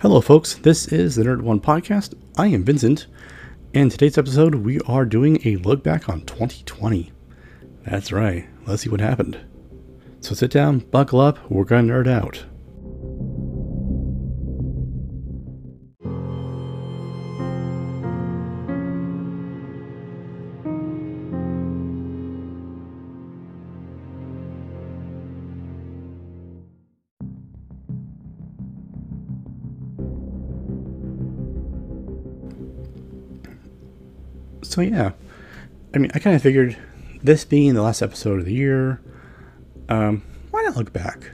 Hello, folks. This is the Nerd One podcast. I am Vincent, and today's episode we are doing a look back on 2020. That's right. Let's see what happened. So sit down, buckle up. We're gonna nerd out. So yeah, I mean, I kind of figured this being the last episode of the year, um, why not look back?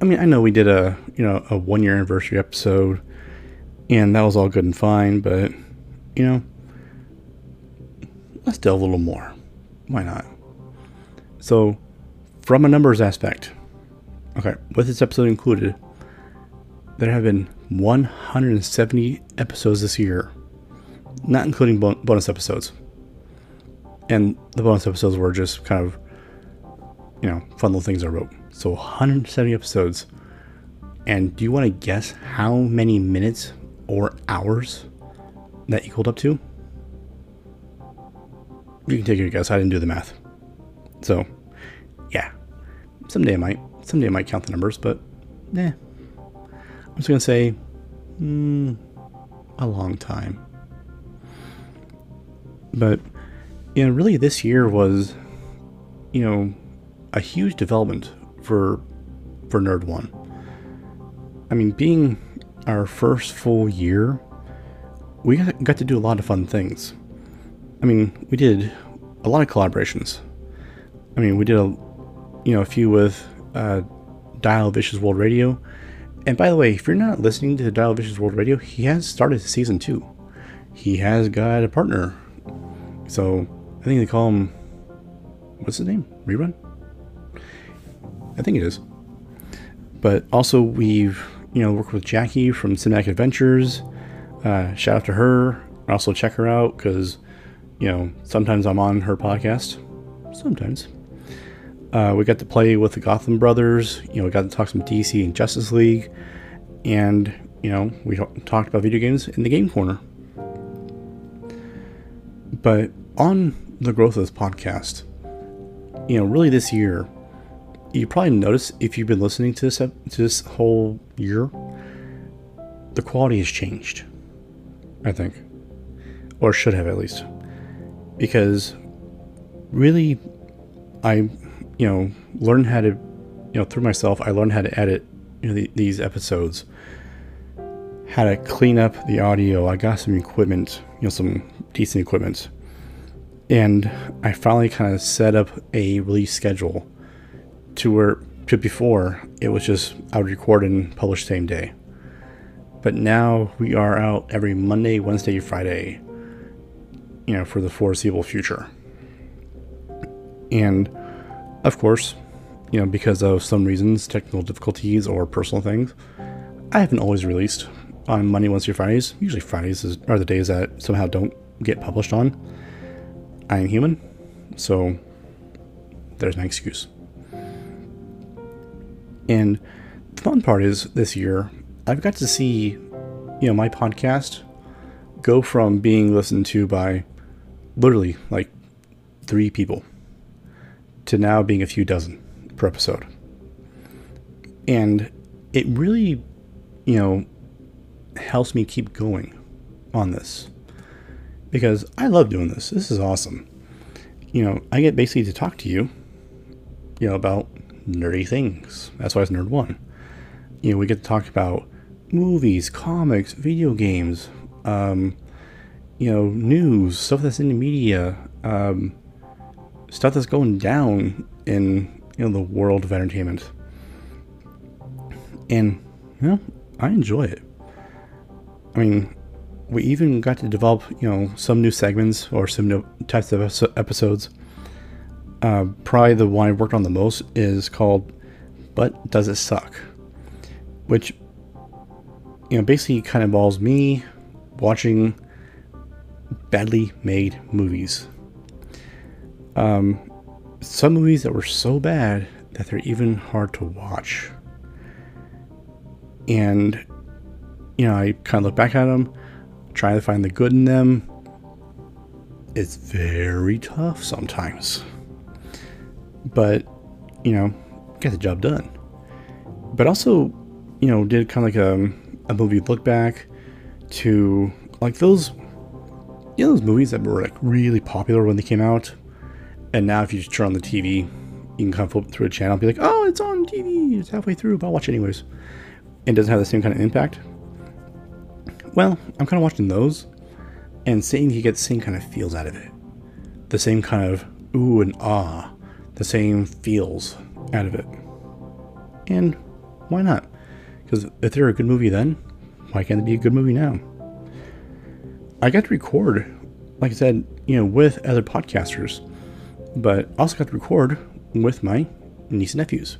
I mean, I know we did a you know a one year anniversary episode, and that was all good and fine, but you know, let's delve a little more. Why not? So, from a numbers aspect, okay, with this episode included, there have been 170 episodes this year not including bon- bonus episodes. And the bonus episodes were just kind of, you know, fun little things I wrote. So 170 episodes. And do you want to guess how many minutes or hours that equaled up to? You can take your guess. I didn't do the math. So, yeah. Someday I might. Someday I might count the numbers, but, eh. I'm just going to say, mm, a long time. But you know, really, this year was, you know, a huge development for for Nerd One. I mean, being our first full year, we got, to do a lot of fun things. I mean, we did a lot of collaborations. I mean, we did a, you know, a few with uh, Dial Vicious World Radio. And by the way, if you're not listening to Dial Vicious World Radio, he has started season two. He has got a partner so I think they call him. What's his name? Rerun? I think it is. But also, we've you know worked with Jackie from Cinematic Adventures. Uh, shout out to her. Also check her out because you know sometimes I'm on her podcast. Sometimes. Uh, we got to play with the Gotham Brothers. You know, we got to talk some DC and Justice League, and you know we talked about video games in the Game Corner. But on the growth of this podcast, you know, really this year, you probably notice if you've been listening to this to this whole year, the quality has changed. I think, or should have at least, because really, I, you know, learned how to, you know, through myself, I learned how to edit you know, the, these episodes, how to clean up the audio. I got some equipment, you know, some decent equipment. And I finally kind of set up a release schedule to where to before it was just I would record and publish same day. But now we are out every Monday, Wednesday, Friday, you know, for the foreseeable future. And of course, you know, because of some reasons, technical difficulties or personal things, I haven't always released on Monday, Wednesday, Fridays. Usually Fridays is, are the days that somehow don't get published on. I am human, so there's my excuse. And the fun part is this year, I've got to see, you know, my podcast go from being listened to by literally like three people to now being a few dozen per episode. And it really, you know, helps me keep going on this because I love doing this. This is awesome. You know, I get basically to talk to you, you know, about nerdy things. That's why it's Nerd One. You know, we get to talk about movies, comics, video games, um, you know, news, stuff that's in the media, um, stuff that's going down in you know the world of entertainment. And you know, I enjoy it. I mean, we even got to develop, you know, some new segments or some new types of episodes. Uh, probably the one I worked on the most is called "But Does It Suck," which, you know, basically kind of involves me watching badly made movies. Um, some movies that were so bad that they're even hard to watch. And you know, I kind of look back at them, try to find the good in them. It's very tough sometimes. But, you know, get the job done. But also, you know, did kind of like a, a movie look back to like those, you know, those movies that were like really popular when they came out. And now if you just turn on the TV, you can kind of flip through a channel and be like, oh, it's on TV. It's halfway through, but I'll watch it anyways. And doesn't have the same kind of impact. Well, I'm kind of watching those and seeing you get the same kind of feels out of it. The same kind of ooh and ah. The same feels out of it. And why not? Because if they're a good movie then, why can't they be a good movie now? I got to record, like I said, you know, with other podcasters, but also got to record with my niece and nephews.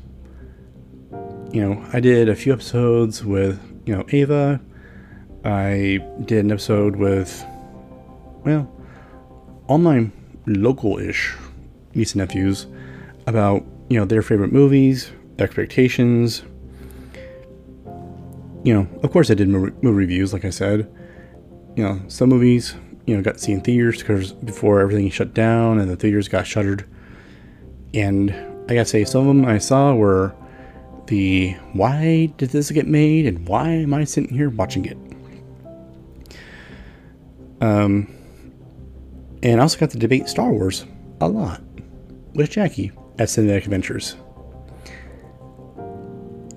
You know, I did a few episodes with, you know, Ava. I did an episode with, well, all my local ish niece and nephews about, you know, their favorite movies, expectations. You know, of course, I did movie reviews, like I said. You know, some movies, you know, got to see in theaters because before everything shut down and the theaters got shuttered. And I gotta say, some of them I saw were the why did this get made and why am I sitting here watching it? Um, and I also got to debate Star Wars a lot with Jackie at Cinematic Adventures.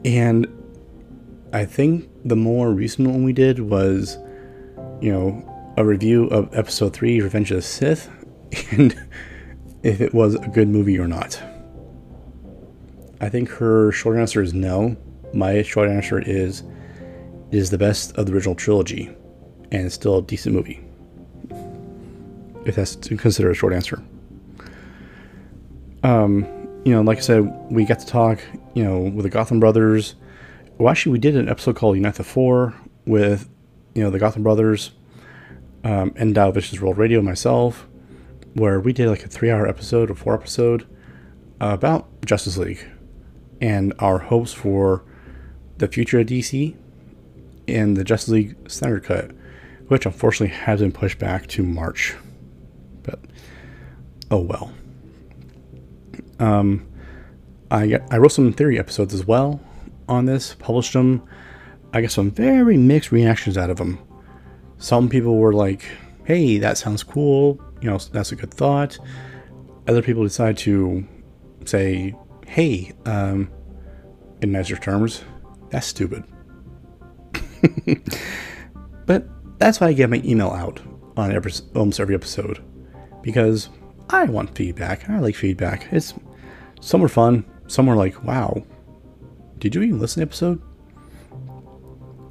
And I think the more recent one we did was, you know, a review of Episode 3, Revenge of the Sith, and if it was a good movie or not. I think her short answer is no. My short answer is it is the best of the original trilogy, and it's still a decent movie. If that's to consider a short answer. Um, you know, like I said, we got to talk, you know, with the Gotham Brothers. Well, actually, we did an episode called Unite the Four with, you know, the Gotham Brothers, um, and Dow Vicious World Radio, myself, where we did like a three hour episode or four episode about Justice League and our hopes for the future of DC and the Justice League Snyder Cut, which unfortunately has been pushed back to March. Oh well. Um, I I wrote some theory episodes as well on this, published them. I got some very mixed reactions out of them. Some people were like, "Hey, that sounds cool. You know, that's a good thought." Other people decide to say, "Hey, um, in nicer terms, that's stupid." but that's why I get my email out on every, almost every episode because I want feedback. I like feedback. It's some were fun. Some were like, wow, did you even listen to episode?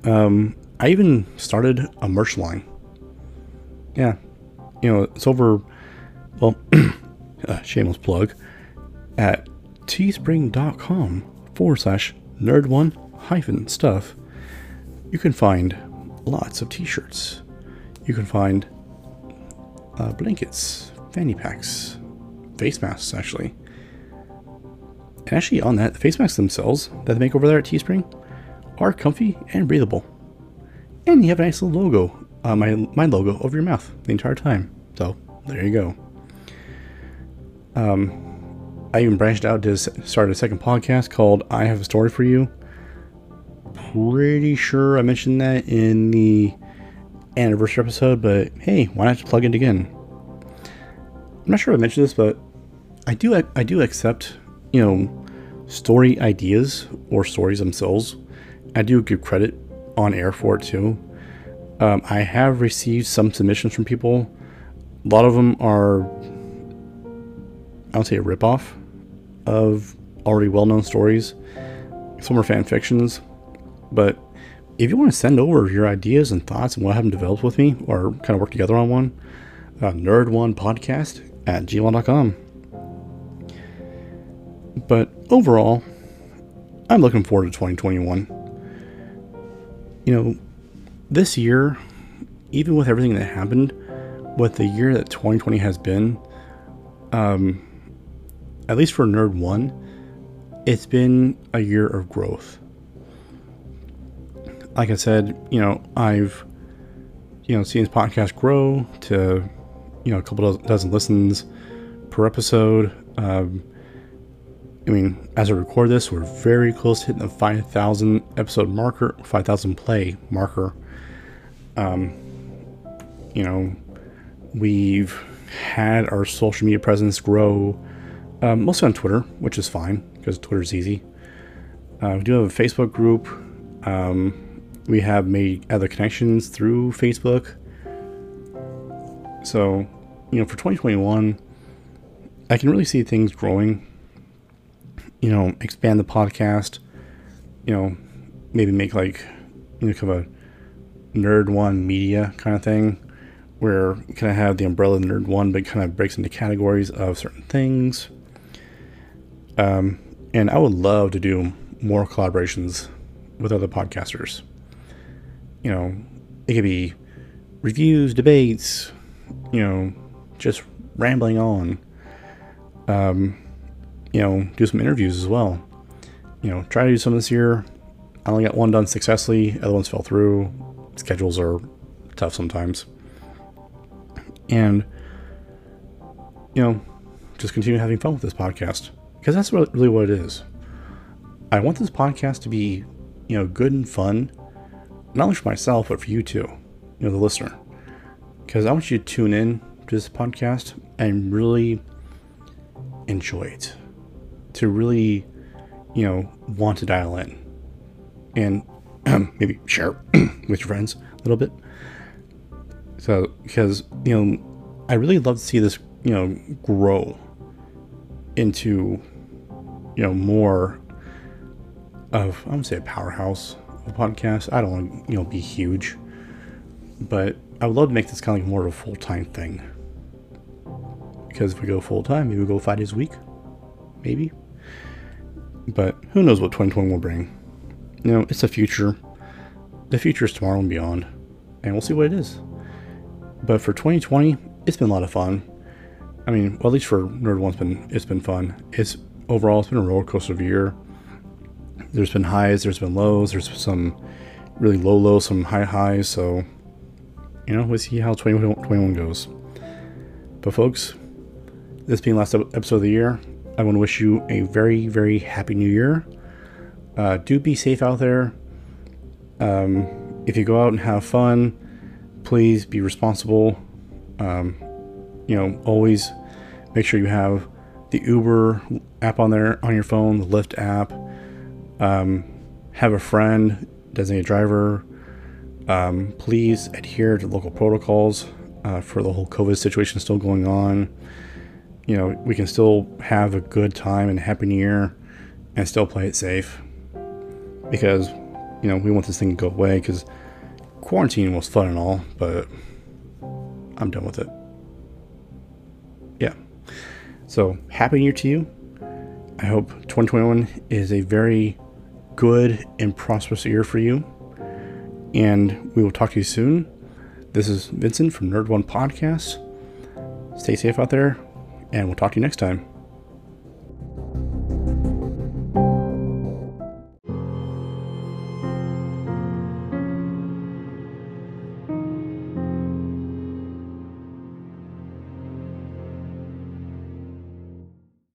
Um, I even started a merch line. Yeah. You know, it's over, well, uh, shameless plug, at teespring.com forward slash nerd one hyphen stuff. You can find lots of t shirts. You can find uh, blankets, fanny packs, face masks, actually. And actually, on that, the face masks themselves that they make over there at Teespring are comfy and breathable. And you have a nice little logo, uh, my, my logo, over your mouth the entire time. So, there you go. Um, I even branched out to start a second podcast called I Have a Story for You. Pretty sure I mentioned that in the anniversary episode, but hey, why not plug it again? I'm not sure I mentioned this, but I do I do accept you know story ideas or stories themselves. I do give credit on air for it too. Um, I have received some submissions from people. A lot of them are, I would say, a ripoff of already well-known stories. Some are fan fictions, but if you want to send over your ideas and thoughts and what haven't developed with me, or kind of work together on one, uh, Nerd One Podcast at gmail.com. But overall, I'm looking forward to 2021. You know, this year, even with everything that happened, with the year that 2020 has been, um, at least for Nerd 1, it's been a year of growth. like I said, you know, I've you know seen this podcast grow to you know a couple dozen listens per episode. Um, I mean, as I record this, we're very close to hitting the 5,000 episode marker, 5,000 play marker. Um, you know, we've had our social media presence grow um, mostly on Twitter, which is fine because Twitter's easy. Uh, we do have a Facebook group. Um, we have made other connections through Facebook. So, you know, for 2021, I can really see things growing. You know, expand the podcast. You know, maybe make like you know kind of a nerd one media kind of thing, where kind of have the umbrella nerd one, but kind of breaks into categories of certain things. Um, and I would love to do more collaborations with other podcasters. You know, it could be reviews, debates, you know, just rambling on. Um, you know, do some interviews as well. You know, try to do some this year. I only got one done successfully, other ones fell through. Schedules are tough sometimes. And, you know, just continue having fun with this podcast because that's really what it is. I want this podcast to be, you know, good and fun, not only for myself, but for you too, you know, the listener. Because I want you to tune in to this podcast and really enjoy it. To really, you know, want to dial in and um, maybe share with your friends a little bit. So, because, you know, I really love to see this, you know, grow into, you know, more of I wouldn't say a powerhouse podcast. I don't want to you know be huge, but I would love to make this kind of like more of a full time thing. Because if we go full time, maybe we go five days a week, maybe. But who knows what 2020 will bring? You know, it's the future. The future is tomorrow and beyond, and we'll see what it is. But for 2020, it's been a lot of fun. I mean, well, at least for Nerd One's been it's been fun. It's overall it's been a roller coaster of a year there's been highs, there's been lows, there's some really low lows, some high highs. So, you know, we'll see how 2021 goes. But, folks, this being last episode of the year, I want to wish you a very, very happy new year. Uh, do be safe out there. Um, if you go out and have fun, please be responsible. Um, you know, always make sure you have the Uber app on there on your phone, the Lyft app um, have a friend, designate driver. Um, please adhere to local protocols uh, for the whole COVID situation still going on. You know, we can still have a good time and happy new year and still play it safe because, you know, we want this thing to go away because quarantine was fun and all, but I'm done with it. Yeah. So, happy new year to you. I hope 2021 is a very good and prosperous year for you. And we will talk to you soon. This is Vincent from Nerd One Podcast. Stay safe out there, and we'll talk to you next time.